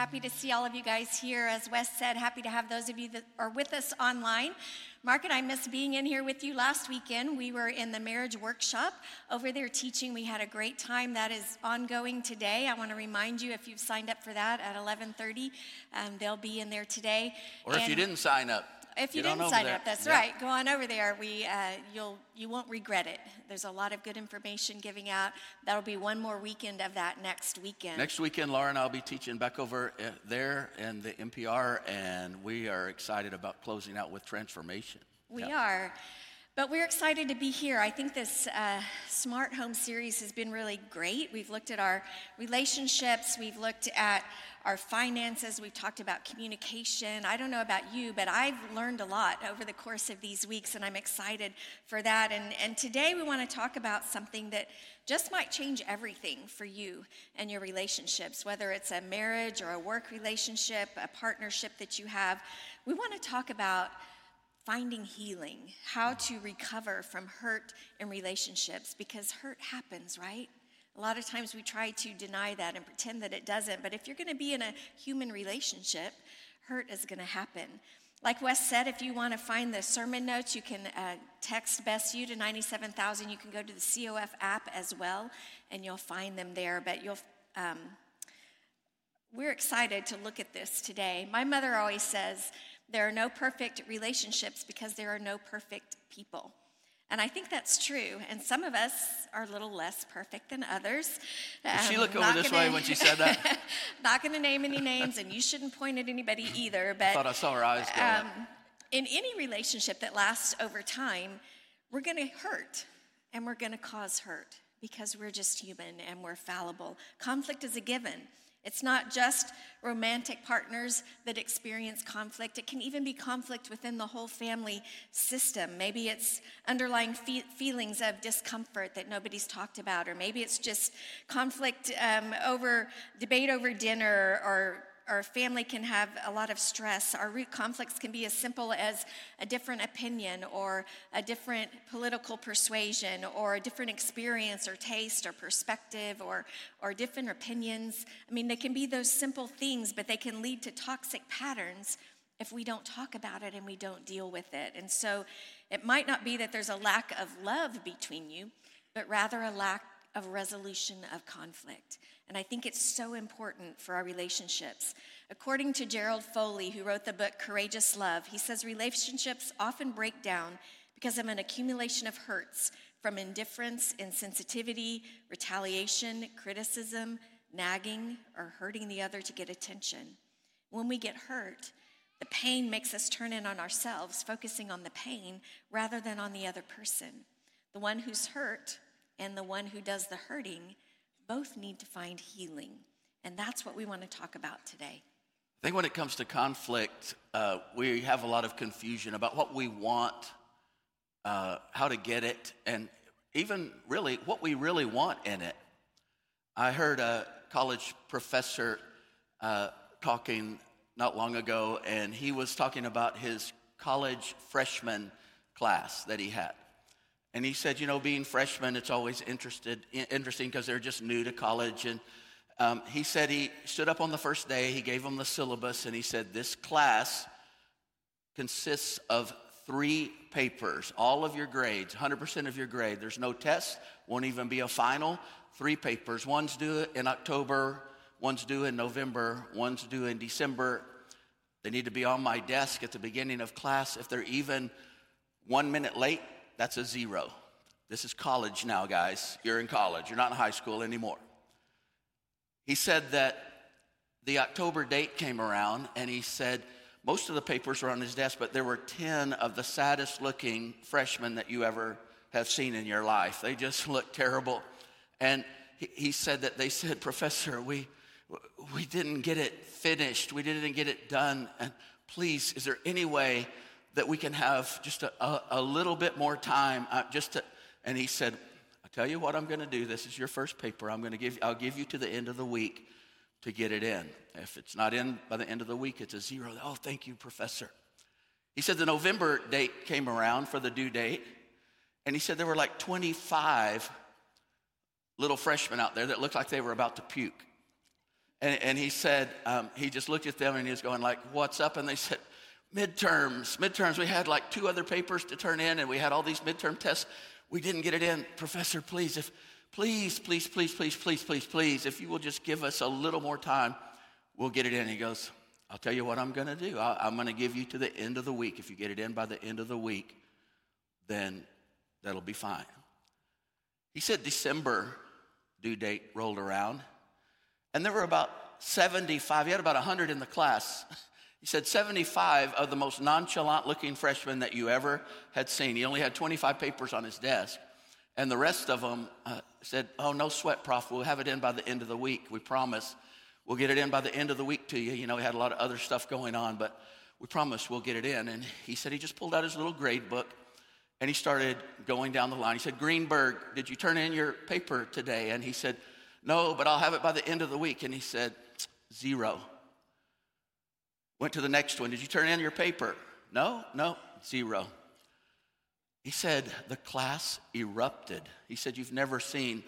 Happy to see all of you guys here. As Wes said, happy to have those of you that are with us online. Mark and I miss being in here with you last weekend. We were in the marriage workshop over there teaching. We had a great time. That is ongoing today. I want to remind you if you've signed up for that at 11:30, um, they'll be in there today. Or if you didn't sign up, if you get didn't sign there. up, that's Yeah. right. Go on over there. We, uh, you'll, you won't regret it. There's a lot of good information giving out. That'll be one more weekend of that next weekend. Next weekend, Laura and I'll be teaching back over uh, there in the NPR, and we are excited about closing out with transformation. We Yeah. are. But we're excited to be here. I think this uh, Smart Home series has been really great. We've looked at our relationships, we've looked at our finances, we've talked about communication. I don't know about you, but I've learned a lot over the course of these weeks, and I'm excited for that. And, and today we want to talk about something that just might change everything for you and your relationships, whether it's a marriage or a work relationship, a partnership that you have. We want to talk about finding healing, how to recover from hurt in relationships because hurt happens, right? A lot of times we try to deny that and pretend that it doesn't, but if you're to be in a human relationship, hurt is to happen. Like Wes said, if you want to find the sermon notes, you can uh, text Best You to 97,000. You can go to the COF app as well, and you'll find them there. But you'll, um, we're excited to look at this today. My mother always says there are no perfect relationships because there are no perfect people. And I think that's true. And some of us are a little less perfect than others. Did she Um, look over this gonna- way when she said that? not going to name any names, and you shouldn't point at anybody either. But Thought I saw her eyes go um, in any relationship that lasts over time, we're going to hurt and we're going to cause hurt because we're just human and we're fallible. Conflict is a given. It's not just romantic partners that experience conflict. It can even be conflict within the whole family system. Maybe it's underlying fe- feelings of discomfort that nobody's talked about, or maybe it's just conflict um, over debate over dinner or our family can have a lot of stress. Our root conflicts can be as simple as a different opinion or a different political persuasion or a different experience or taste or perspective or, or different opinions. I mean, they can be those simple things, but they can lead to toxic patterns if we don't talk about it and we don't deal with it. And so it might not be that there's a lack of love between you, but rather a lack of resolution of conflict. And I think it's so important for our relationships. According to Gerald Foley, who wrote the book Courageous Love, he says relationships often break down because of an accumulation of hurts from indifference, insensitivity, retaliation, criticism, nagging, or hurting the other to get attention. When we get hurt, the pain makes us turn in on ourselves, focusing on the pain rather than on the other person. The one who's hurt and the one who does the hurting both need to find healing. And that's what we want to talk about today. I think when it comes to conflict, uh, we have a lot of confusion about what we want, uh, how to get it, and even really what we really want in it. I heard a college professor uh, talking not long ago, and he was talking about his college freshman class that he had. And he said, you know, being freshmen, it's always interested, interesting because they're just new to college. And um, he said he stood up on the first day, he gave them the syllabus, and he said, This class consists of three papers, all of your grades, 100% of your grade. There's no test, won't even be a final. Three papers. One's due in October, one's due in November, one's due in December. They need to be on my desk at the beginning of class. If they're even one minute late, that's a zero. This is college now, guys. You're in college, you're not in high school anymore. He said that the October date came around and he said most of the papers were on his desk, but there were 10 of the saddest looking freshmen that you ever have seen in your life. They just looked terrible. And he, he said that they said, Professor, we, we didn't get it finished, we didn't get it done. And please, is there any way that we can have just a, a, a little bit more time? Uh, just to, and he said, I'll tell you what I'm going to do. This is your first paper. I'm going to give, I'll give you to the end of the week to get it in. If it's not in by the end of the week, it's a zero. Oh, thank you, professor. He said the November date came around for the due date, and he said there were like 25 little freshmen out there that looked like they were about to puke. And, and he said, um, he just looked at them and he was going like, what's up? And they said, midterms, midterms. We had like two other papers to turn in and we had all these midterm tests. We didn't get it in. Professor, please, if, please, please, please, please, please, please, please, if you will just give us a little more time, we'll get it in. He goes, I'll tell you what I'm going to do. I, am going to give you to the end of the week. If you get it in by the end of the week, then that'll be fine. He said December due date rolled around, and there were about 75, he had about 100 in the class. He said 75 of the most nonchalant looking freshmen that you ever had seen. He only had 25 papers on his desk. And the rest of them uh, said, Oh, no sweat, Prof. We'll have it in by the end of the week. We promise. We'll get it in by the end of the week to you. You know, he had a lot of other stuff going on, but we promise we'll get it in. And he said he just pulled out his little grade book and he started going down the line. He said, Greenberg, did you turn in your paper today? And he said, No, but I'll have it by the end of the week. And he said, Zero. Went to the next one. Did you turn in your paper? No, no, zero. He said, the class erupted. He said, You've never seen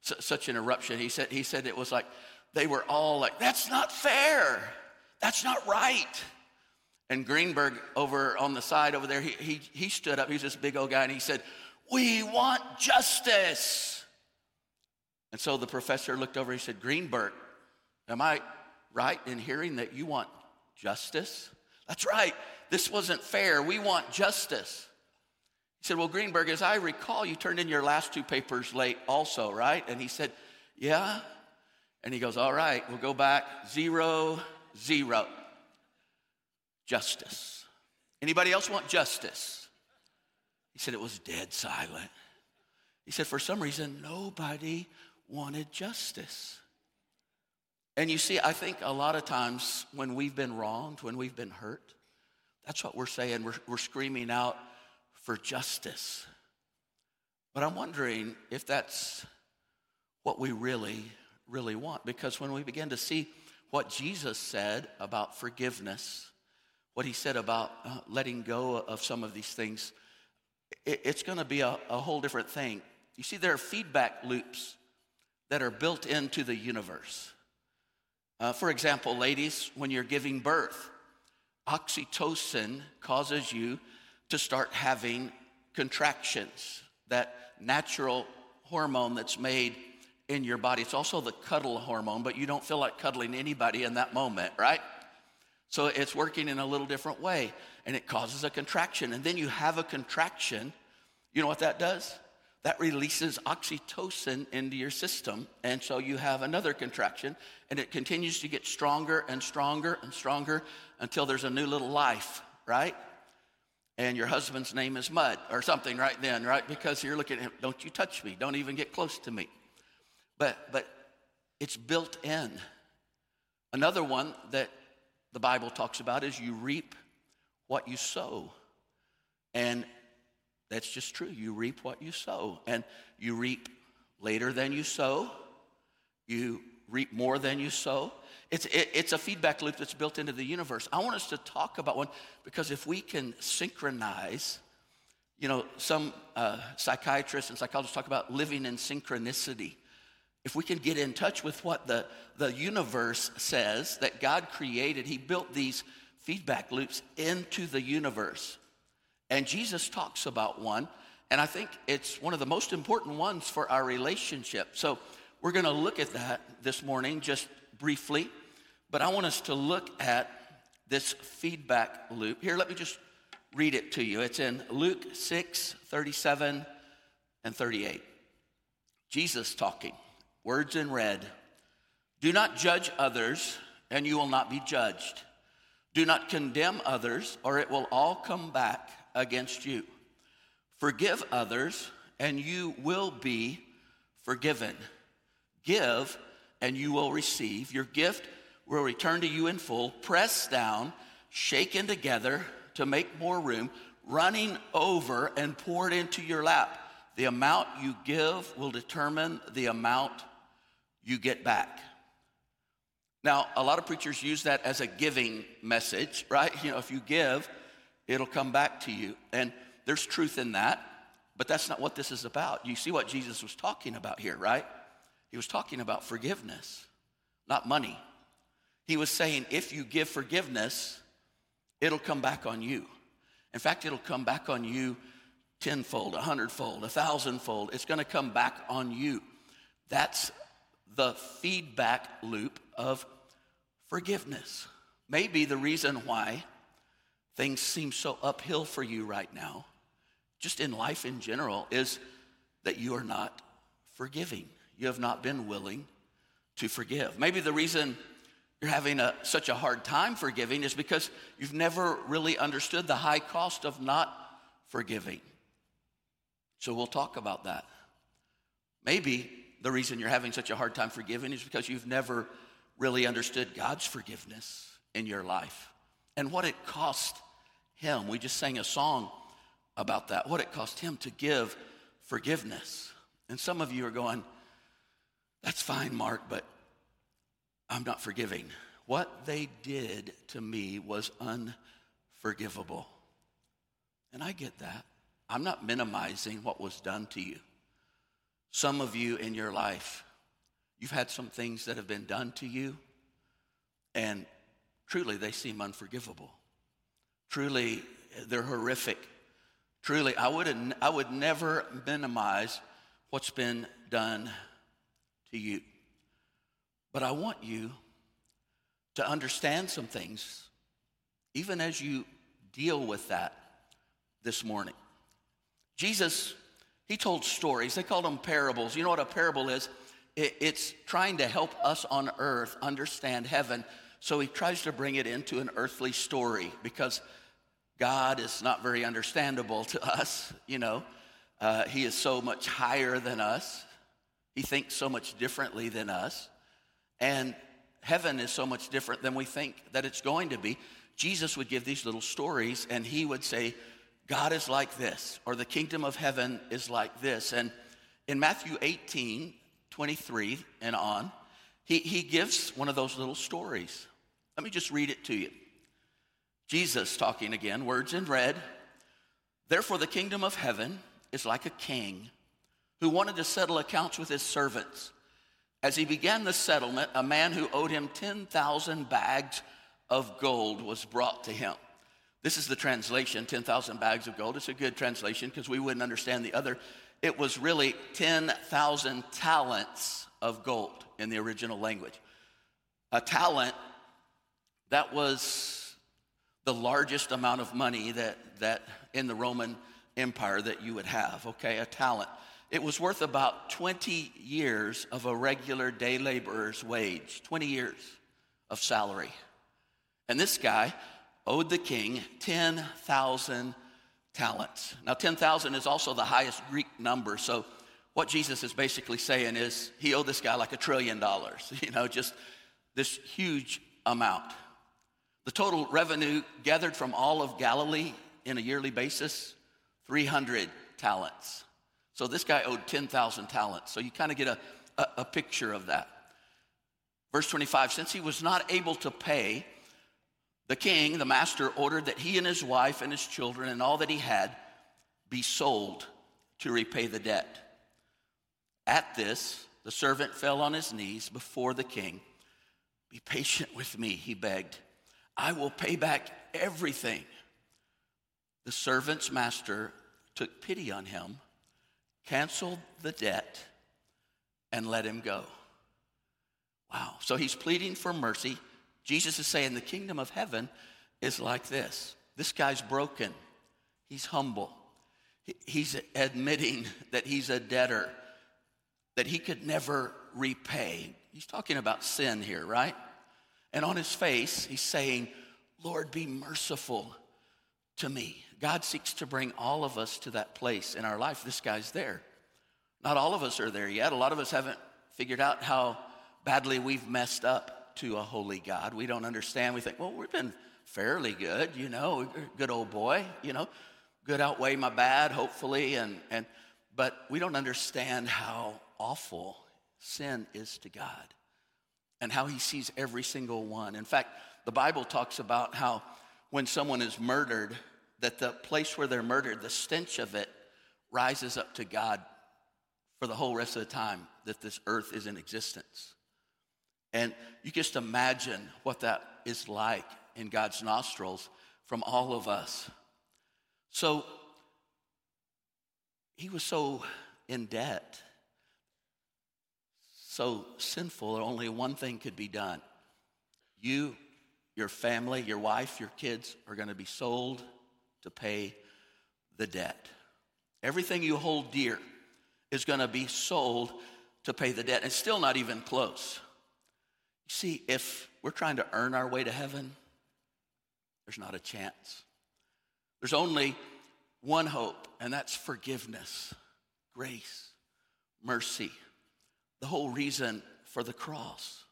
su- such an eruption. He said, he said it was like they were all like, That's not fair. That's not right. And Greenberg over on the side over there, he, he, he stood up. He's this big old guy, and he said, We want justice. And so the professor looked over. He said, Greenberg, am I right in hearing that you want justice? That's right. This wasn't fair. We want justice. He said, Well, Greenberg, as I recall, you turned in your last two papers late also, right? And he said, Yeah. And he goes, All right, we'll go back zero, zero justice. Anybody else want justice? He said it was dead silent. He said for some reason nobody wanted justice. And you see, I think a lot of times when we've been wronged, when we've been hurt, that's what we're saying. We're, we're screaming out for justice. But I'm wondering if that's what we really, really want. Because when we begin to see what Jesus said about forgiveness, what he said about uh, letting go of some of these things, it, it's going to be a, a whole different thing. You see, there are feedback loops that are built into the universe. Uh, for example, ladies, when you're giving birth, oxytocin causes you to start having contractions, that natural hormone that's made in your body. It's also the cuddle hormone, but you don't feel like cuddling anybody in that moment, right? So it's working in a little different way and it causes a contraction. And then you have a contraction. You know what that does? That releases oxytocin into your system. And so you have another contraction and it continues to get stronger and stronger and stronger until there's a new little life, right? And your husband's name is Mud or something right then, right? Because you're looking at him, don't you touch me, don't even get close to me. But, but it's built in. Another one that the Bible talks about is you reap what you sow. And that's just true. You reap what you sow. And you reap later than you sow. You reap more than you sow. It's, it, it's a feedback loop that's built into the universe. I want us to talk about one because if we can synchronize, you know, some uh, psychiatrists and psychologists talk about living in synchronicity if we can get in touch with what the, the universe says that God created, He built these feedback loops into the universe. And Jesus talks about one, and I think it's one of the most important ones for our relationship. So we're going to look at that this morning just briefly, but I want us to look at this feedback loop. Here, let me just read it to you. It's in Luke 6 37 and 38. Jesus talking. Words in red. Do not judge others, and you will not be judged. Do not condemn others, or it will all come back against you. Forgive others, and you will be forgiven. Give, and you will receive. Your gift will return to you in full, pressed down, shaken together to make more room, running over and poured into your lap. The amount you give will determine the amount you get back. Now, a lot of preachers use that as a giving message, right? You know, if you give, it'll come back to you. And there's truth in that, but that's not what this is about. You see what Jesus was talking about here, right? He was talking about forgiveness. not money. He was saying, if you give forgiveness, it'll come back on you. In fact, it'll come back on you tenfold, a hundredfold, a thousandfold. It's going to come back on you. That's the feedback loop of forgiveness. Maybe the reason why things seem so uphill for you right now, just in life in general, is that you are not forgiving. You have not been willing to forgive. Maybe the reason you're having a, such a hard time forgiving is because you've never really understood the high cost of not forgiving. So we'll talk about that. Maybe the reason you're having such a hard time forgiving is because you've never really understood God's forgiveness in your life and what it cost Him. We just sang a song about that, what it cost Him to give forgiveness. And some of you are going, that's fine, Mark, but I'm not forgiving. What they did to me was unforgivable. And I get that. I'm not minimizing what was done to you. Some of you in your life, you've had some things that have been done to you, and truly they seem unforgivable. Truly, they're horrific. Truly, I would, I would never minimize what's been done to you. But I want you to understand some things, even as you deal with that this morning. Jesus, he told stories. They called them parables. You know what a parable is? It's trying to help us on earth understand heaven. So he tries to bring it into an earthly story because God is not very understandable to us, you know. Uh, he is so much higher than us. He thinks so much differently than us. And heaven is so much different than we think that it's going to be. Jesus would give these little stories and he would say, God is like this, or the kingdom of heaven is like this. And in Matthew 18, 23 and on, he, he gives one of those little stories. Let me just read it to you. Jesus talking again, words in red. Therefore, the kingdom of heaven is like a king who wanted to settle accounts with his servants. As he began the settlement, a man who owed him 10,000 bags of gold was brought to him. This is the translation 10,000 bags of gold. It's a good translation because we wouldn't understand the other. It was really 10,000 talents of gold in the original language. A talent, that was the largest amount of money that, that in the Roman Empire that you would have, okay? A talent. It was worth about 20 years of a regular day laborer's wage, 20 years of salary. And this guy owed the king 10,000 talents. Now, 10,000 is also the highest Greek number. So, what Jesus is basically saying is he owed this guy like a trillion dollars, you know, just this huge amount. The total revenue gathered from all of Galilee in a yearly basis 300 talents. So this guy owed 10,000 talents. So you kind of get a, a, a picture of that. Verse 25 Since he was not able to pay, the king, the master, ordered that he and his wife and his children and all that he had be sold to repay the debt. At this, the servant fell on his knees before the king. Be patient with me, he begged. I will pay back everything. The servant's master took pity on him canceled the debt, and let him go. Wow. So he's pleading for mercy. Jesus is saying the kingdom of heaven is like this this guy's broken, he's humble, he's admitting that he's a debtor, that he could never repay. He's talking about sin here, right? And on his face, he's saying, Lord, be merciful to me. God seeks to bring all of us to that place in our life. This guy's there. Not all of us are there yet. A lot of us haven't figured out how badly we've messed up to a holy God. We don't understand. We think, well, we've been fairly good, you know, good old boy, you know, good outweigh my bad, hopefully, and and but we don't understand how awful sin is to God and how he sees every single one. In fact, the Bible talks about how when someone is murdered, that the place where they're murdered, the stench of it rises up to God for the whole rest of the time that this earth is in existence. And you just imagine what that is like in God's nostrils from all of us. So he was so in debt, so sinful, only one thing could be done. You, your family, your wife, your kids are going to be sold to pay the debt. Everything you hold dear is going to be sold to pay the debt. It's still not even close. You see, if we're trying to earn our way to heaven, there's not a chance. There's only one hope, and that's forgiveness, grace, mercy, the whole reason for the cross.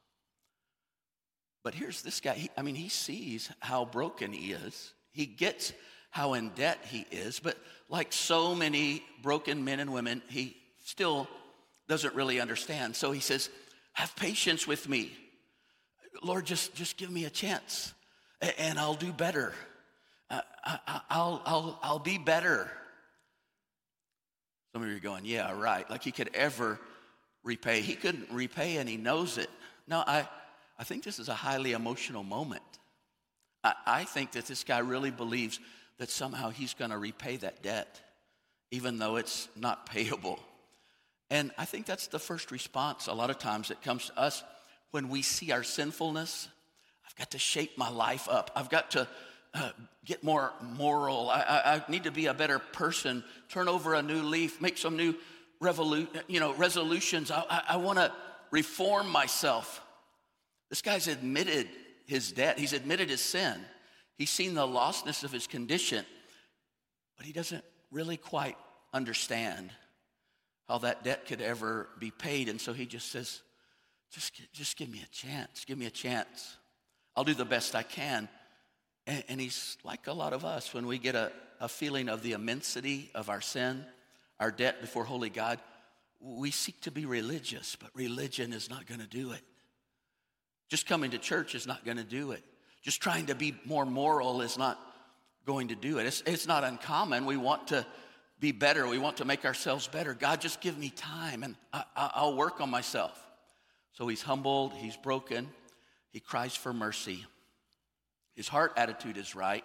But here's this guy. He, I mean, he sees how broken he is. He gets how in debt he is. But like so many broken men and women, he still doesn't really understand. So he says, Have patience with me. Lord, just, just give me a chance and I'll do better. Uh, I, will I'll, I'll be better. Some of you are going, Yeah, right. Like he could ever repay. He couldn't repay and he knows it. No, I, I think this is a highly emotional moment. I, I think that this guy really believes that somehow he's going to repay that debt, even though it's not payable. And I think that's the first response a lot of times that comes to us when we see our sinfulness. I've got to shape my life up. I've got to uh, get more moral. I, I, I, need to be a better person, turn over a new leaf, make some new revolu- you know, resolutions. I, I, I want to reform myself. This guy's admitted his debt, he's admitted his sin. He's seen the lostness of his condition, but he doesn't really quite understand how that debt could ever be paid. And so he just says, just, just give me a chance. Give me a chance. I'll do the best I can. And, and he's like a lot of us when we get a, a feeling of the immensity of our sin, our debt before holy God, we seek to be religious, but religion is not going to do it. Just coming to church is not going to do it. Just trying to be more moral is not going to do it. It's, it's not uncommon. We want to be better. We want to make ourselves better. God, just give me time and I, I'll work on myself. So he's humbled, he's broken, he cries for mercy. His heart attitude is right.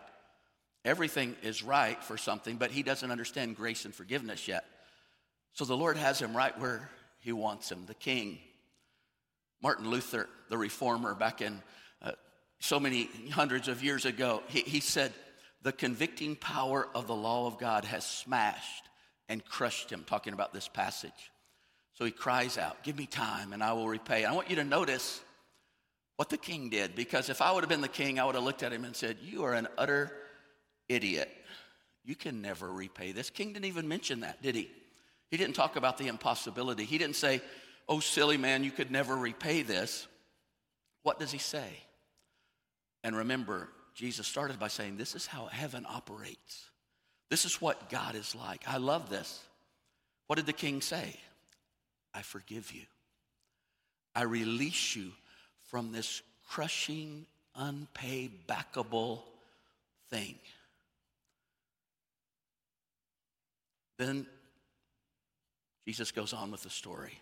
Everything is right for something, but he doesn't understand grace and forgiveness yet. So the Lord has him right where he wants him, the king. Martin Luther, the reformer, back in uh, so many hundreds of years ago, he, he said, The convicting power of the law of God has smashed and crushed him, talking about this passage. So he cries out, Give me time and I will repay. And I want you to notice what the king did, because if I would have been the king, I would have looked at him and said, You are an utter idiot. You can never repay this. King didn't even mention that, did he? He didn't talk about the impossibility. He didn't say, Oh, silly man, you could never repay this. What does he say? And remember, Jesus started by saying, This is how heaven operates. This is what God is like. I love this. What did the king say? I forgive you. I release you from this crushing, unpaybackable thing. Then Jesus goes on with the story.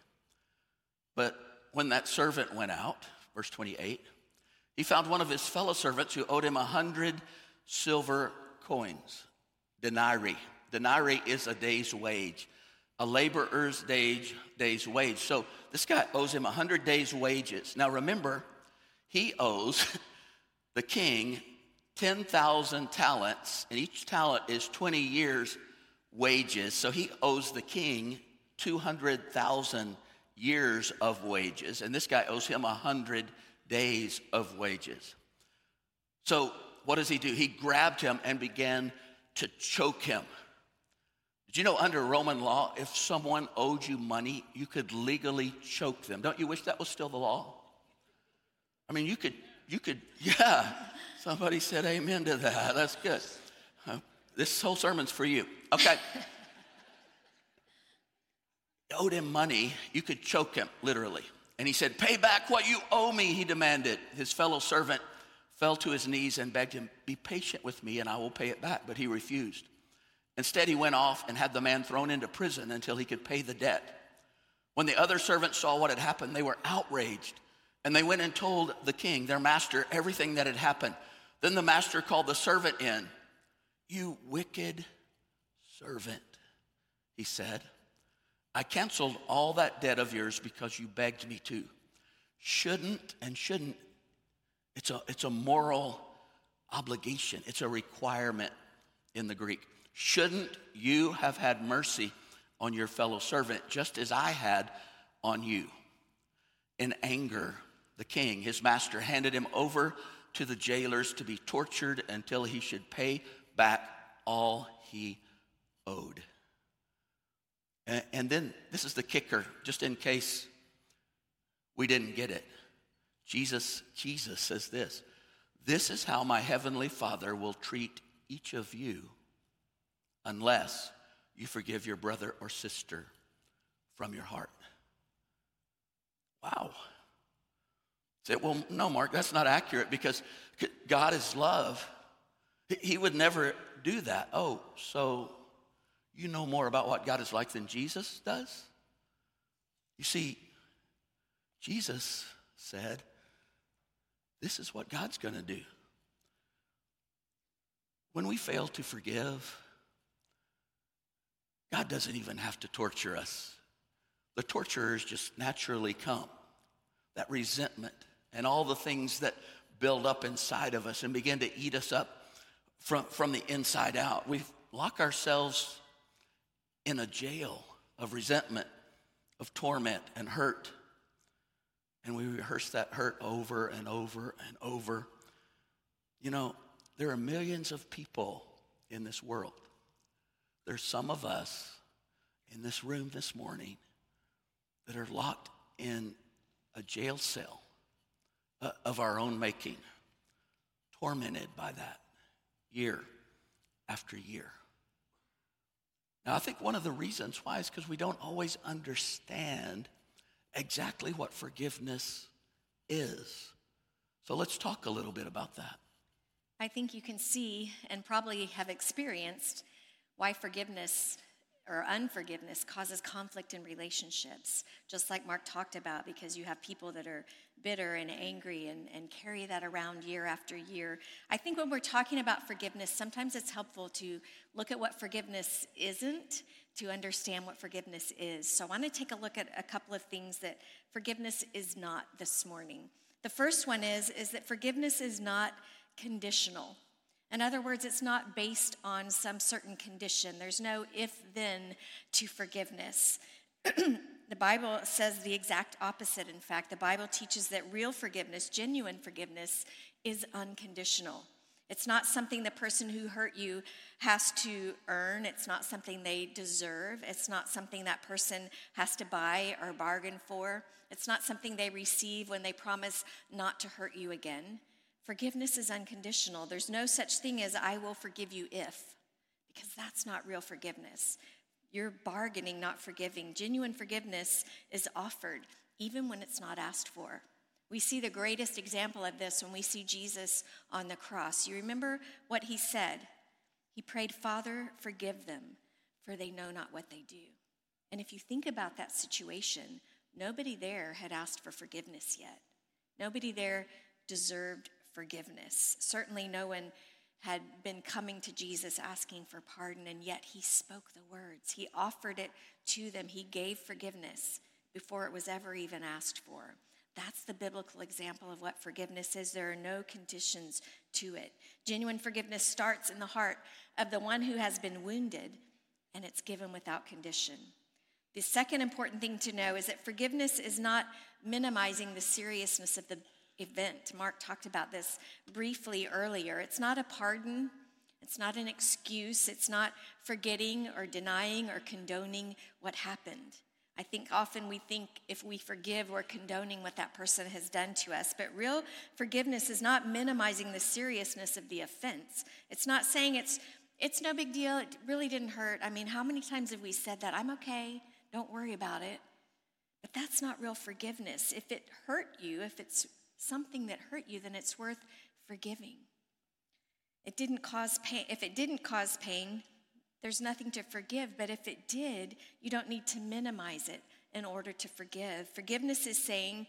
But when that servant went out, verse 28, he found one of his fellow servants who owed him a hundred silver coins, denarii. Denarii is a day's wage, a laborer's day's, day's wage. So this guy owes him a hundred days' wages. Now remember, he owes the king 10,000 talents, and each talent is 20 years' wages. So he owes the king 200,000 years of wages, and this guy owes him a hundred days of wages. So, what does he do? He grabbed him and began to choke him. Did you know under Roman law, if someone owed you money, you could legally choke them? Don't you wish that was still the law? I mean, you could, you could, yeah. Somebody said amen to that. That's good. Uh, this whole sermon's for you. Okay. owed him money, you could choke him, literally. And he said, Pay back what you owe me, he demanded. His fellow servant fell to his knees and begged him, Be patient with me and I will pay it back. But he refused. Instead, he went off and had the man thrown into prison until he could pay the debt. When the other servants saw what had happened, they were outraged And they went and told the king, their master, everything that had happened. Then the master called the servant in. You wicked servant, he said. I canceled all that debt of yours because you begged me to. Shouldn't and shouldn't, it's a, it's a moral obligation, it's a requirement in the Greek. Shouldn't you have had mercy on your fellow servant just as I had on you? In anger, the king, his master, handed him over to the jailers to be tortured until he should pay back all he owed. And, then this is the kicker, just in case we didn't get it. Jesus, Jesus says this This is how my heavenly Father will treat each of you unless you forgive your brother or sister from your heart. Wow. Say, well, no, Mark, that's not accurate because God is love. He would never do that. Oh, so you know more about what God is like than Jesus does? You see, Jesus said, This is what God's going to do. When we fail to forgive, God doesn't even have to torture us. The torturers just naturally come. That resentment and all the things that build up inside of us and begin to eat us up from, from the inside out. We lock ourselves in a jail of resentment, of torment and hurt. And we rehearse that hurt over and over and over. You know, there are millions of people in this world. There's some of us in this room this morning that are locked in a jail cell uh, of our own making, tormented by that year after year. Now, I think one of the reasons why is because we don't always understand exactly what forgiveness is. So let's talk a little bit about that. I think you can see and probably have experienced why forgiveness or unforgiveness causes conflict in relationships, just like Mark talked about, because you have people that are bitter and angry and, and carry that around year after year. I think when we're talking about forgiveness, sometimes it's helpful to look at what forgiveness isn't to understand what forgiveness is. So I want to take a look at a couple of things that forgiveness is not this morning. The first one is, is that forgiveness is not conditional. In other words, it's not based on some certain condition. There's no if then to forgiveness. the Bible says the exact opposite, in fact. The Bible teaches that real forgiveness, genuine forgiveness, is unconditional. It's not something the person who hurt you has to earn. It's not something they deserve. It's not something that person has to buy or bargain for. It's not something they receive when they promise not to hurt you again. Forgiveness is unconditional. There's no such thing as I will forgive you if, because that's not real forgiveness. You're bargaining, not forgiving. Genuine forgiveness is offered, even when it's not asked for. We see the greatest example of this when we see Jesus on the cross. You remember what he said? He prayed, Father, forgive them, for they know not what they do. And if you think about that situation, nobody there had asked for forgiveness yet. Nobody there deserved forgiveness. Certainly, no one had been coming to Jesus asking for pardon, and yet he spoke the words. He offered it to them. He gave forgiveness before it was ever even asked for. That's the biblical example of what forgiveness is. There are no conditions to it. Genuine forgiveness starts in the heart of the one who has been wounded, and it's given without condition. The second important thing to know is that forgiveness is not minimizing the seriousness of the event. Mark talked about this briefly earlier. It's not a pardon, it's not an excuse, it's not forgetting or denying or condoning what happened. I think often we think if we forgive, we're condoning what that person has done to us. But real forgiveness is not minimizing the seriousness of the offense. It's not saying it's it's no big deal. It really didn't hurt. I mean, how many times have we said that? I'm okay. Don't worry about it. But that's not real forgiveness. If it hurt you, if it's something that hurt you, then it's worth forgiving. It didn't cause pain. If it didn't cause pain, there's nothing to forgive. But if it did, you don't need to minimize it in order to forgive. Forgiveness is saying,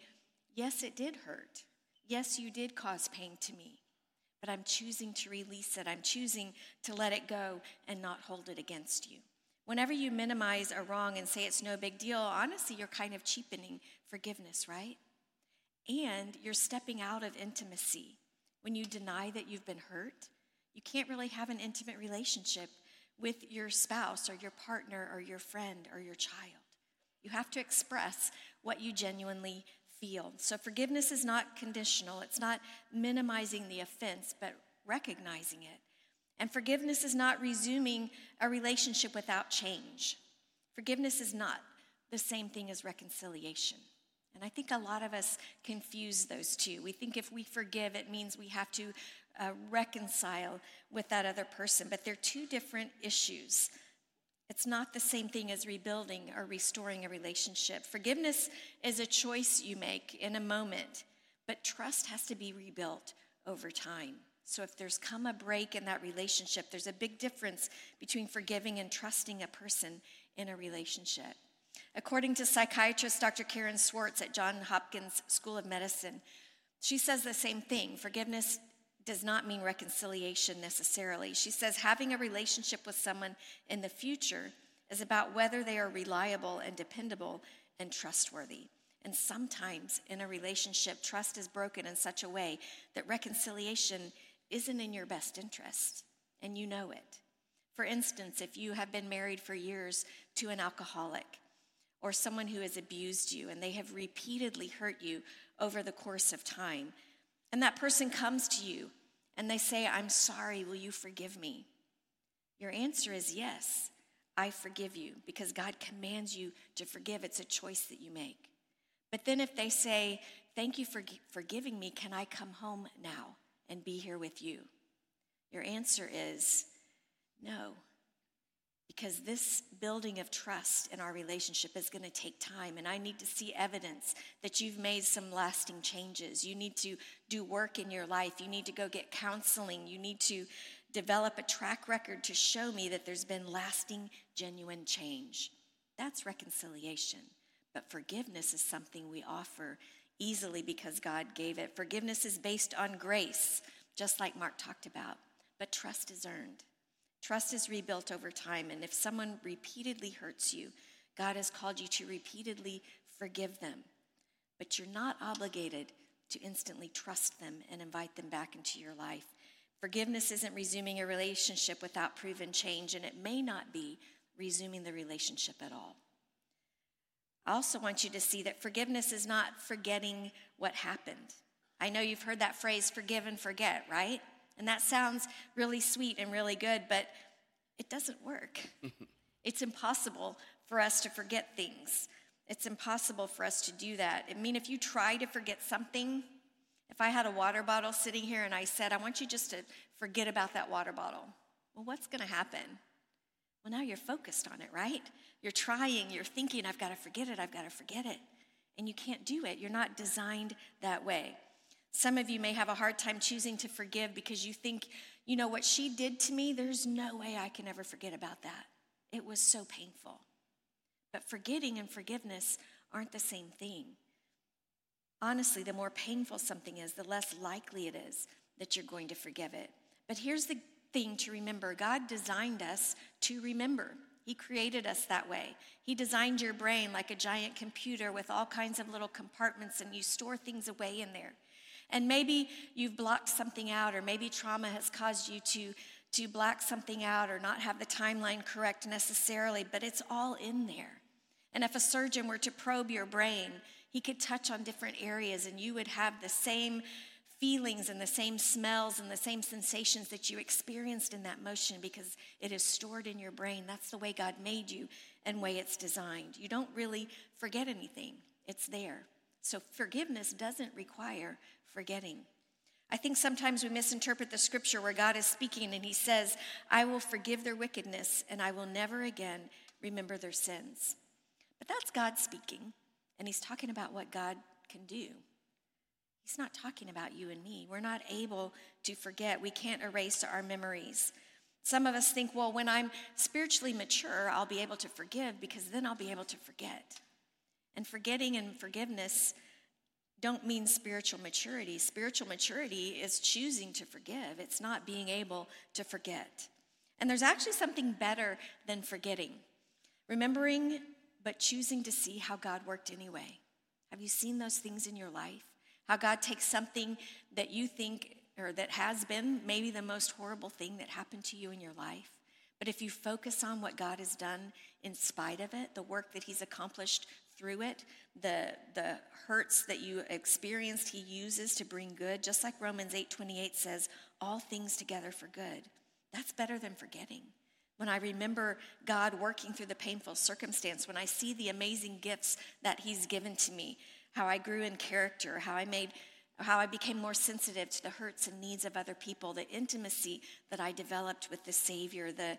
Yes, it did hurt. Yes, you did cause pain to me, but I'm choosing to release it. I'm choosing to let it go and not hold it against you. Whenever you minimize a wrong and say it's no big deal, honestly, you're kind of cheapening forgiveness, right? And you're stepping out of intimacy. When you deny that you've been hurt, you can't really have an intimate relationship with your spouse or your partner or your friend or your child. You have to express what you genuinely feel. So forgiveness is not conditional, it's not minimizing the offense, but recognizing it. And forgiveness is not resuming a relationship without change. Forgiveness is not the same thing as reconciliation. And I think a lot of us confuse those two. We think if we forgive, it means we have to uh, reconcile with that other person, but they're two different issues. It's not the same thing as rebuilding or restoring a relationship. Forgiveness is a choice you make in a moment, but trust has to be rebuilt over time. So if there's come a break in that relationship, there's a big difference between forgiving and trusting a person in a relationship. According to psychiatrist Dr. Karen Swartz at Johns Hopkins School of Medicine, she says the same thing. Forgiveness does not mean reconciliation necessarily. She says having a relationship with someone in the future is about whether they are reliable and dependable and trustworthy. And sometimes in a relationship, trust is broken in such a way that reconciliation isn't in your best interest, and you know it. For instance, if you have been married for years to an alcoholic or someone who has abused you and they have repeatedly hurt you over the course of time, and that person comes to you and they say, I'm sorry, will you forgive me? Your answer is yes, I forgive you because God commands you to forgive. It's a choice that you make. But then if they say, Thank you for forgiving me, can I come home now and be here with you? Your answer is no, because this building of trust in our relationship is going to take time and i need to see evidence that you've made some lasting changes. You need to do work in your life. You need to go get counseling. You need to develop a track record to show me that there's been lasting genuine change. That's reconciliation. But forgiveness is something we offer easily because god gave it. Forgiveness is based on grace just like mark talked about. But trust is earned Trust is rebuilt over time, and if someone repeatedly hurts you, God has called you to repeatedly forgive them. But you're not obligated to instantly trust them and invite them back into your life. Forgiveness isn't resuming a relationship without proven change, and it may not be resuming the relationship at all. I also want you to see that forgiveness is not forgetting what happened. I know you've heard that phrase, forgive and forget, right? And that sounds really sweet and really good, but it doesn't work. it's impossible for us to forget things. It's impossible for us to do that. I mean, if you try to forget something, if I had a water bottle sitting here and I said, I want you just to forget about that water bottle, well, what's going to happen? Well, now you're focused on it, right? You're trying, you're thinking, I've got to forget it, I've got to forget it. And you can't do it. You're not designed that way. Some of you may have a hard time choosing to forgive because you think, you know, what she did to me, there's no way I can ever forget about that. It was so painful. But forgetting and forgiveness aren't the same thing. Honestly, the more painful something is, the less likely it is that you're going to forgive it. But here's the thing to remember God designed us to remember. He created us that way. He designed your brain like a giant computer with all kinds of little compartments, and you store things away in there. And maybe you've blocked something out, or maybe trauma has caused you to, to black something out or not have the timeline correct necessarily, but it's all in there. And if a surgeon were to probe your brain, he could touch on different areas and you would have the same feelings and the same smells and the same sensations that you experienced in that motion because it is stored in your brain. That's the way God made you and way it's designed. You don't really forget anything, it's there. So forgiveness doesn't require forgetting. I think sometimes we misinterpret the scripture where God is speaking and he says, I will forgive their wickedness and I will never again remember their sins. But that's God speaking, and he's talking about what God can do. He's not talking about you and me. We're not able to forget, we can't erase our memories. Some of us think, well, when I'm spiritually mature, I'll be able to forgive because then I'll be able to forget. And forgetting and forgiveness don't mean spiritual maturity. Spiritual maturity is choosing to forgive, it's not being able to forget. And there's actually something better than forgetting. Remembering, but choosing to see how God worked anyway. Have you seen those things in your life? How God takes something that you think or that has been maybe the most horrible thing that happened to you in your life. But if you focus on what God has done in spite of it, the work that He's accomplished through it, the, the hurts that you experienced, He uses to bring good, just like Romans 8 28 says, all things together for good. That's better than forgetting. When I remember God working through the painful circumstance, when I see the amazing gifts that He's given to me, how I grew in character, how I made how I became more sensitive to the hurts and needs of other people, the intimacy that I developed with the Savior, the,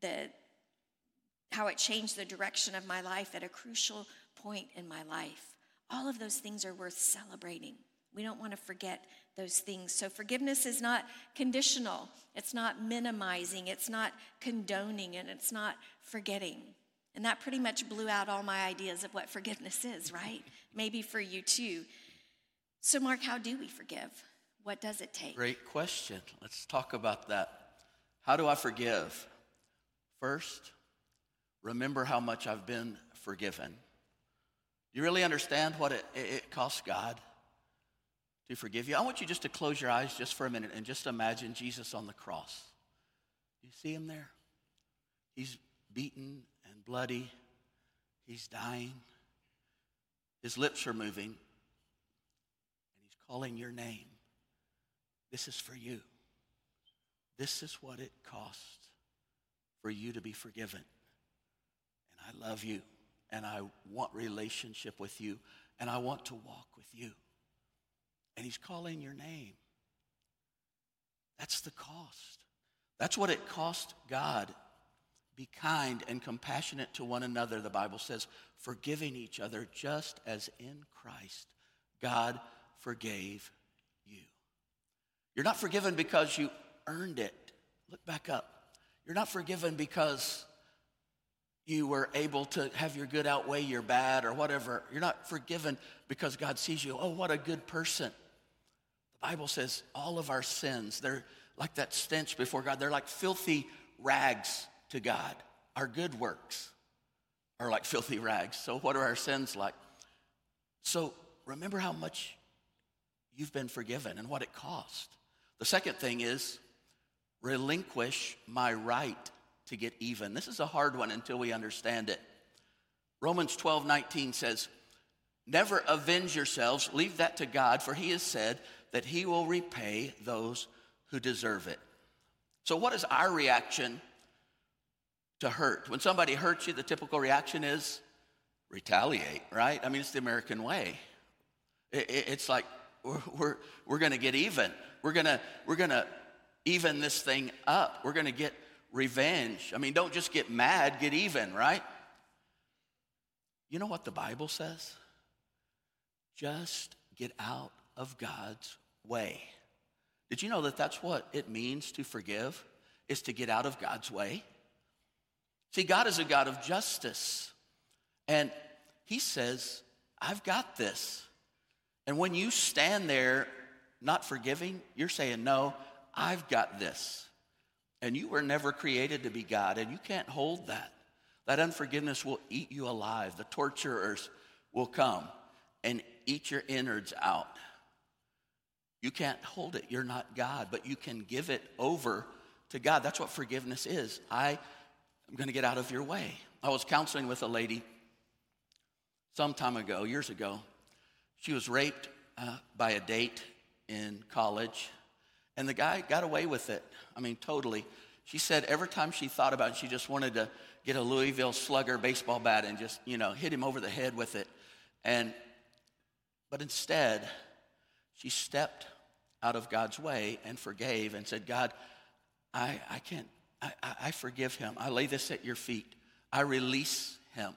the, how it changed the direction of my life at a crucial point in my life. All of those things are worth celebrating. We don't want to forget those things. So, forgiveness is not conditional, it's not minimizing, it's not condoning, and it's not forgetting. And that pretty much blew out all my ideas of what forgiveness is, right? Maybe for you too. So, Mark, how do we forgive? What does it take? Great question. Let's talk about that. How do I forgive? First, remember how much I've been forgiven. You really understand what it, it costs God to forgive you? I want you just to close your eyes just for a minute and just imagine Jesus on the cross. You see him there? He's beaten and bloody. He's dying. His lips are moving. And he's calling your name. This is for you. This is what it costs for you to be forgiven. And I love you. And I want relationship with you. And I want to walk with you and he's calling your name. That's the cost. That's what it cost God. Be kind and compassionate to one another, the Bible says, forgiving each other just as in Christ God forgave you. You're not forgiven because you earned it. Look back up. You're not forgiven because you were able to have your good outweigh your bad or whatever. You're not forgiven because God sees you, oh, what a good person. The Bible says all of our sins, they're like that stench before God. They're like filthy rags to God. Our good works are like filthy rags. So, what are our sins like? So, remember how much you've been forgiven and what it cost. The second thing is relinquish my right to get even. This is a hard one until we understand it. Romans 12 19 says, Never avenge yourselves, leave that to God, for he has said, that he will repay those who deserve it. So, what is our reaction to hurt? When somebody hurts you, the typical reaction is retaliate, right? I mean, it's the American way. It's like we're, we're, we're going to get even. We're going to we're to even this thing up. We're going to get revenge. I mean, don't just get mad, get even, right? You know what the Bible says? Just get out of God's way. Did you know that that's what it means to forgive? Is to get out of God's way? See, God is a God of justice. And He says, I've got this. And when you stand there not forgiving, you're saying, No, I've got this. And you were never created to be God, and you can't hold that. That unforgiveness will eat you alive. The torturers will come and eat your innards out. You can't hold it. You're not God, but you can give it over to God. That's what forgiveness is. I am going to get out of your way. I was counseling with a lady some time ago, years ago. She was raped uh, by a date in college, and the guy got away with it. I mean, totally. She said every time she thought about it, she just wanted to get a Louisville Slugger baseball bat and just, you know, hit him over the head with it. And, but instead, she stepped out of God's way and forgave and said, God, I, I can't, I, I forgive him. I lay this at your feet. I release him.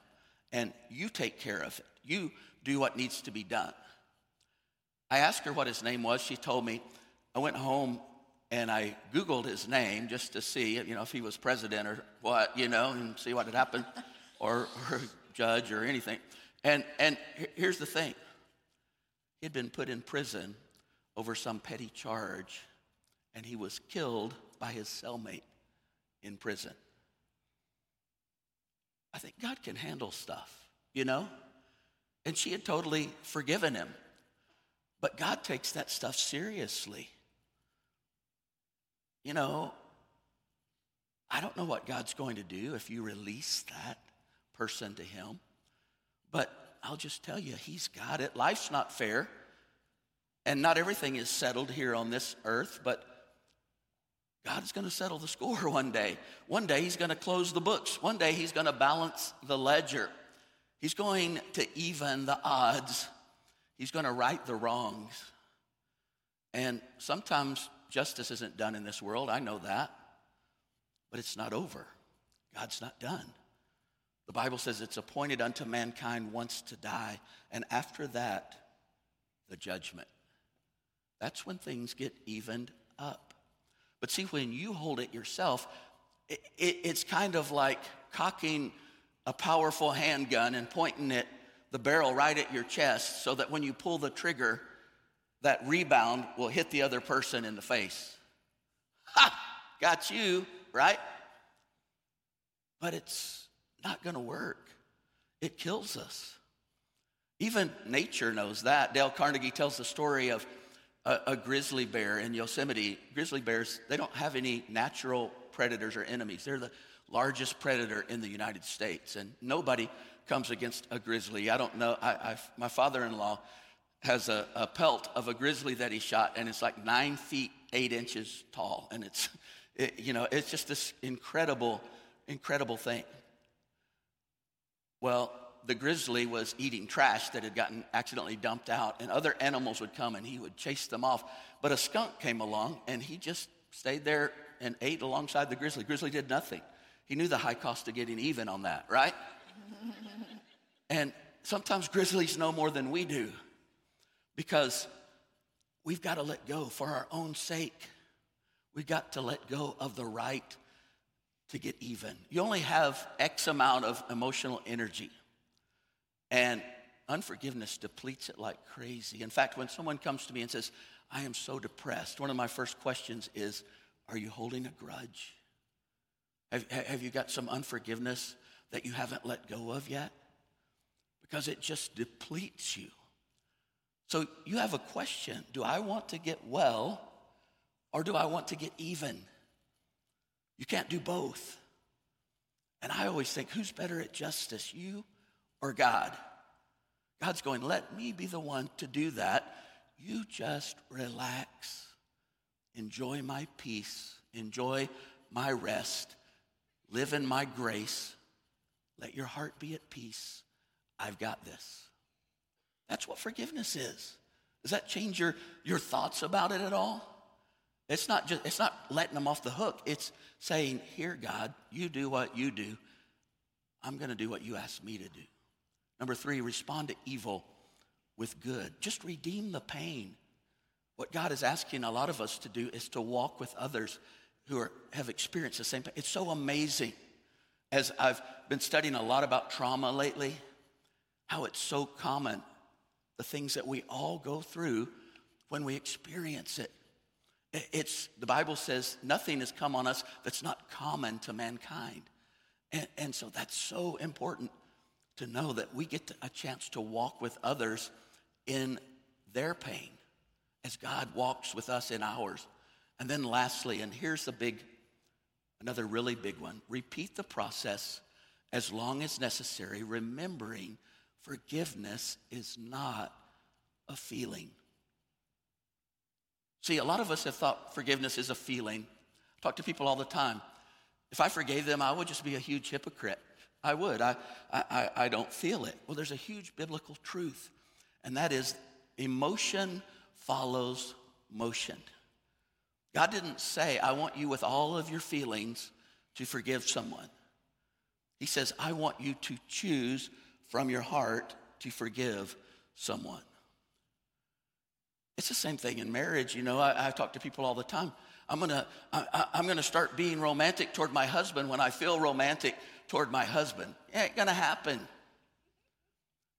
And you take care of it. You do what needs to be done. I asked her what his name was. She told me. I went home and I Googled his name just to see, you know, if he was president or what, you know, and see what had happened, or, or judge or anything. And, and here's the thing He had been put in prison over some petty charge, and he was killed by his cellmate in prison. I think God can handle stuff, you know? And she had totally forgiven him. But God takes that stuff seriously. You know, I don't know what God's going to do if you release that person to Him, but I'll just tell you, He's got it. Life's not fair, and not everything is settled here on this earth, but God's going to settle the score one day. One day He's going to close the books. One day He's going to balance the ledger. He's going to even the odds. He's going to right the wrongs. And sometimes justice isn't done in this world. I know that. But it's not over. God's not done. The Bible says it's appointed unto mankind once to die, and after that, the judgment. That's when things get evened up. But see, when you hold it yourself, it, it, it's kind of like cocking a powerful handgun and pointing it, the barrel right at your chest, so that when you pull the trigger, that rebound will hit the other person in the face. Ha! Got you, right? But it's not going to work. It kills us. Even nature knows that. Dale Carnegie tells the story of a, a, grizzly bear in Yosemite. Grizzly bears, they don't have any natural predators or enemies. They're the largest predator in the United States, and nobody comes against a grizzly. I don't know. I, I, my father in law has a, a, pelt of a grizzly that he shot, and it's like nine feet, eight inches tall. And it's, it, you know, it's just this incredible, incredible thing. Well, the grizzly was eating trash that had gotten accidentally dumped out, and other animals would come and he would chase them off. But a skunk came along and he just stayed there and ate alongside the grizzly. Grizzly did nothing. He knew the high cost of getting even on that, right? and sometimes grizzlies know more than we do because we've got to let go for our own sake. We've got to let go of the right to get even. You only have X amount of emotional energy. And unforgiveness depletes it like crazy. In fact, when someone comes to me and says, I am so depressed, one of my first questions is, Are you holding a grudge? Have, have you got some unforgiveness that you haven't let go of yet? Because it just depletes you. So you have a question Do I want to get well or do I want to get even? You can't do both. And I always think, who's better at justice, you or God? God's going, let me be the one to do that. You just relax, enjoy my peace, enjoy my rest, live in my grace. Let your heart be at peace. I've got this. That's what forgiveness is. Does that change your, your thoughts about it at all? It's not just it's not letting them off the hook. It's saying, "Here, God, you do what you do. I'm going to do what you asked me to do." Number 3, respond to evil with good. Just redeem the pain. What God is asking a lot of us to do is to walk with others who are, have experienced the same pain. It's so amazing. As I've been studying a lot about trauma lately, how it's so common, the things that we all go through when we experience it. It's, the Bible says nothing has come on us that's not common to mankind. And, and so that's so important to know that we get a chance to walk with others in their pain as God walks with us in ours. And then lastly, and here's the big, another really big one repeat the process as long as necessary, remembering forgiveness is not a feeling. See, a lot of us have thought forgiveness is a feeling. I talk to people all the time. If I forgave them, I would just be a huge hypocrite. I would. I, I, I don't feel it. Well, there's a huge biblical truth, and that is emotion follows motion. God didn't say, I want you with all of your feelings to forgive someone. He says, I want you to choose from your heart to forgive someone. It's the same thing in marriage. You know, I, I talk to people all the time. I'm gonna, I, I'm gonna start being romantic toward my husband when I feel romantic toward my husband. It ain't gonna happen.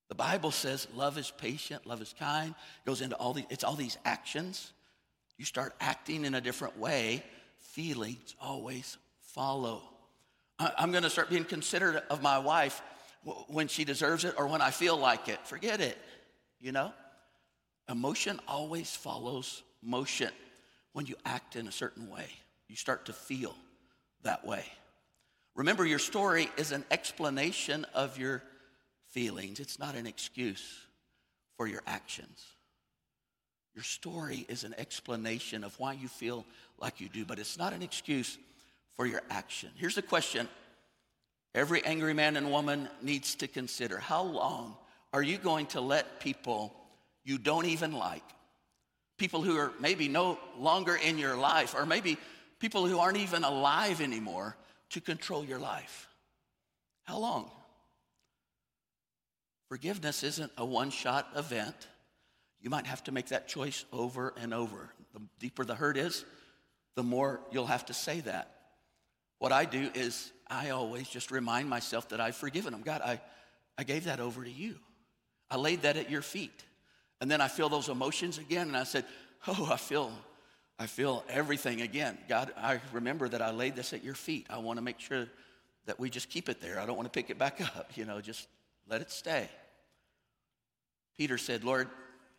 The Bible says love is patient, love is kind, goes into all these, it's all these actions. You start acting in a different way, feelings always follow. I'm going to start being considerate of my wife when she deserves it or when I feel like it. Forget it, you know? Emotion always follows motion. When you act in a certain way, you start to feel that way. Remember, your story is an explanation of your feelings, it's not an excuse for your actions. Your story is an explanation of why you feel like you do, but it's not an excuse for your action. Here's the question every angry man and woman needs to consider How long are you going to let people you don't even like, people who are maybe no longer in your life, or maybe people who aren't even alive anymore, to control your life? How long? Forgiveness isn't a one shot event. You might have to make that choice over and over. The deeper the hurt is, the more you'll have to say that. What I do is I always just remind myself that I've forgiven them. God, I, I gave that over to you. I laid that at your feet. And then I feel those emotions again, and I said, Oh, I feel, I feel everything again. God, I remember that I laid this at your feet. I want to make sure that we just keep it there. I don't want to pick it back up, you know, just let it stay. Peter said, Lord,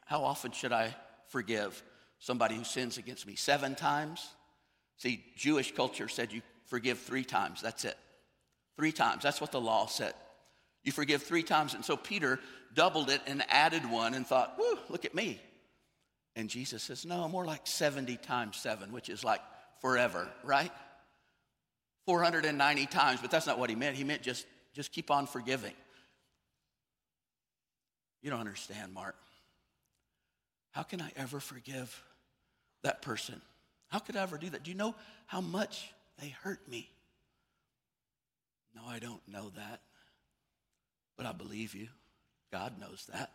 how often should I forgive somebody who sins against me? Seven times? See, Jewish culture said you forgive three times. That's it. Three times. That's what the law said. You forgive three times. And so Peter doubled it and added one and thought, whoo, look at me. And Jesus says, no, more like 70 times seven, which is like forever, right? 490 times, but that's not what he meant. He meant just, just keep on forgiving. You don't understand, Mark. How can I ever forgive that person? How could I ever do that? Do you know how much they hurt me? No, I don't know that. But I believe you. God knows that.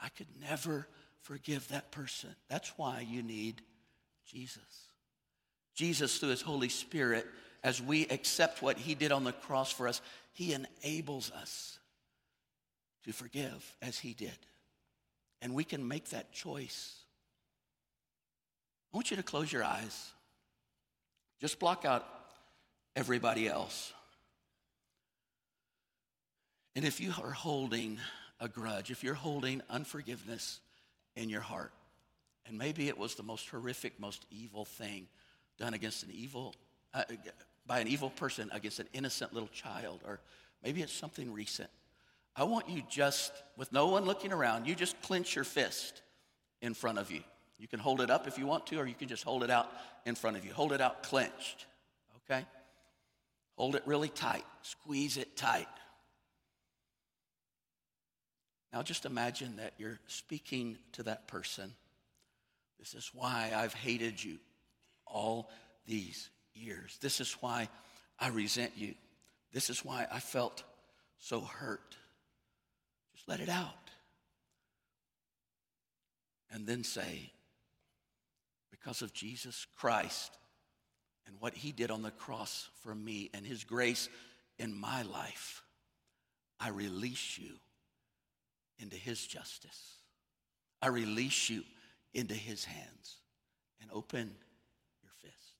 I could never forgive that person. That's why you need Jesus. Jesus, through his Holy Spirit, as we accept what he did on the cross for us, he enables us to forgive as he did. And we can make that choice. I want you to close your eyes. Just block out everybody else. And if you are holding a grudge, if you're holding unforgiveness in your heart, and maybe it was the most horrific, most evil thing done against an evil, uh, by an evil person against an innocent little child, or maybe it's something recent. I want you just, with no one looking around, you just clench your fist in front of you. You can hold it up if you want to, or you can just hold it out in front of you. Hold it out clenched, okay? Hold it really tight, squeeze it tight. Now just imagine that you're speaking to that person. This is why I've hated you all these years. This is why I resent you. This is why I felt so hurt. Just let it out. And then say, because of Jesus Christ and what he did on the cross for me and his grace in my life, I release you into his justice. I release you into his hands and open your fist.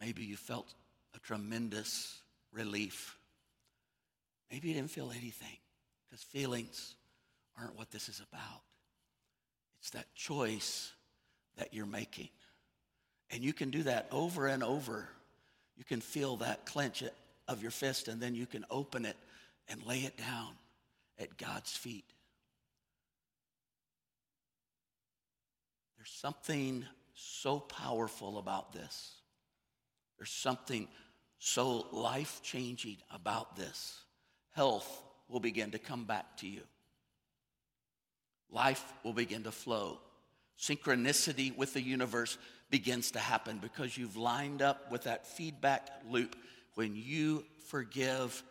Maybe you felt a tremendous relief. Maybe you didn't feel anything because feelings aren't what this is about. It's that choice that you're making. And you can do that over and over. You can feel that clench of your fist, and then you can open it and lay it down at God's feet. There's something so powerful about this. There's something so life changing about this. Health will begin to come back to you, life will begin to flow. Synchronicity with the universe begins to happen because you've lined up with that feedback loop when you forgive,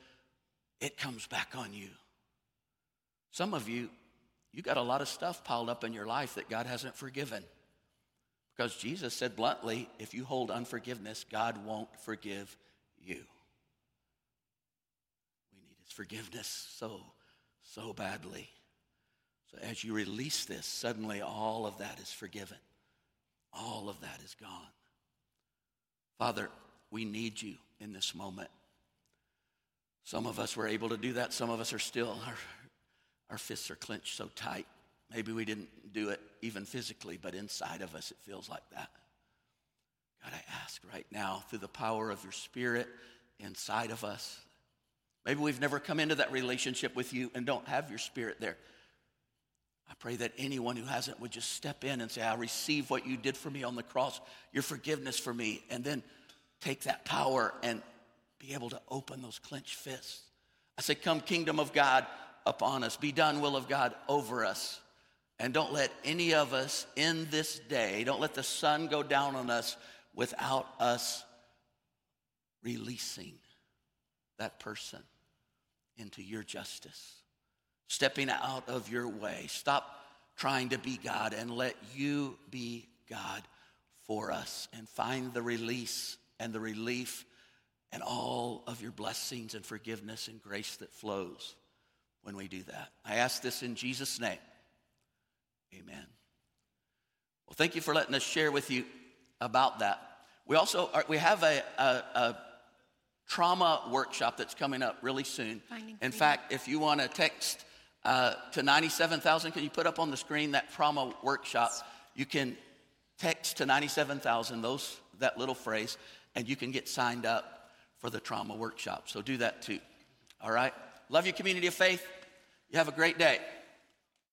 it comes back on you. Some of you, you got a lot of stuff piled up in your life that God hasn't forgiven. Because Jesus said bluntly, if you hold unforgiveness, God won't forgive you. We need his forgiveness so, so badly. So as you release this, suddenly all of that is forgiven. All of that is gone. Father, we need you in this moment. Some of us were able to do that. Some of us are still, our, our fists are clenched so tight. Maybe we didn't do it even physically, but inside of us it feels like that. God, I ask right now through the power of your spirit inside of us. Maybe we've never come into that relationship with you and don't have your spirit there. I pray that anyone who hasn't would just step in and say, I receive what you did for me on the cross, your forgiveness for me, and then take that power and be able to open those clenched fists. I say, Come, kingdom of God upon us, be done, will of God over us. And don't let any of us in this day, don't let the sun go down on us without us releasing that person into your justice, stepping out of your way. Stop trying to be God and let you be God for us and find the release and the relief and all of your blessings and forgiveness and grace that flows when we do that. I ask this in Jesus' name. Amen. Well, thank you for letting us share with you about that. We also are, we have a, a, a, trauma workshop that's coming up really soon. In fact, if you want to text uh, to 97,000, can you put up on the screen that trauma workshop? You can text to 97,000 those that little phrase, and you can get signed up for the trauma workshop. So do that too. All right. Love you, community of faith. You have a great day.